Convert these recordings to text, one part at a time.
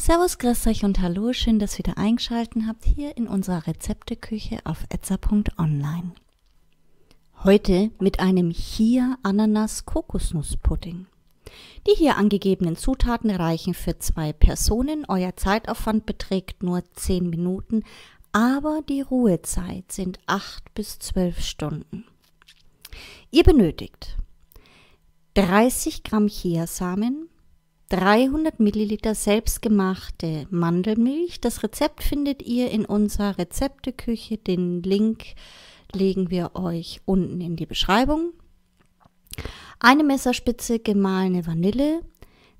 Servus, grüß euch und hallo, schön, dass ihr wieder eingeschaltet habt hier in unserer Rezepteküche auf etza.online. Heute mit einem Chia Ananas Kokosnusspudding. Die hier angegebenen Zutaten reichen für zwei Personen. Euer Zeitaufwand beträgt nur 10 Minuten, aber die Ruhezeit sind 8 bis 12 Stunden. Ihr benötigt 30 Gramm Chiasamen, 300 Milliliter selbstgemachte Mandelmilch. Das Rezept findet ihr in unserer Rezepteküche. Den Link legen wir euch unten in die Beschreibung. Eine Messerspitze gemahlene Vanille,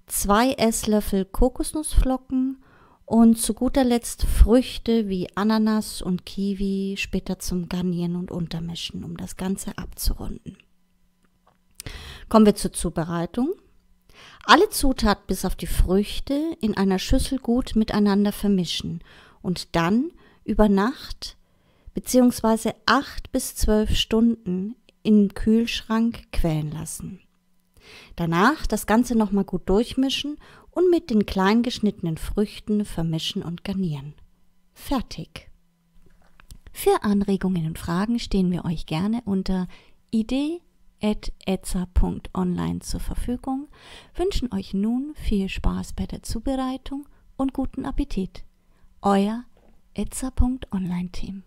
zwei Esslöffel Kokosnussflocken und zu guter Letzt Früchte wie Ananas und Kiwi später zum Garnieren und Untermischen, um das Ganze abzurunden. Kommen wir zur Zubereitung. Alle Zutaten bis auf die Früchte in einer Schüssel gut miteinander vermischen und dann über Nacht bzw. acht bis zwölf Stunden im Kühlschrank quellen lassen. Danach das Ganze nochmal gut durchmischen und mit den klein geschnittenen Früchten vermischen und garnieren. Fertig. Für Anregungen und Fragen stehen wir euch gerne unter idee etza.online zur Verfügung, wünschen euch nun viel Spaß bei der Zubereitung und guten Appetit. Euer etza.online Team.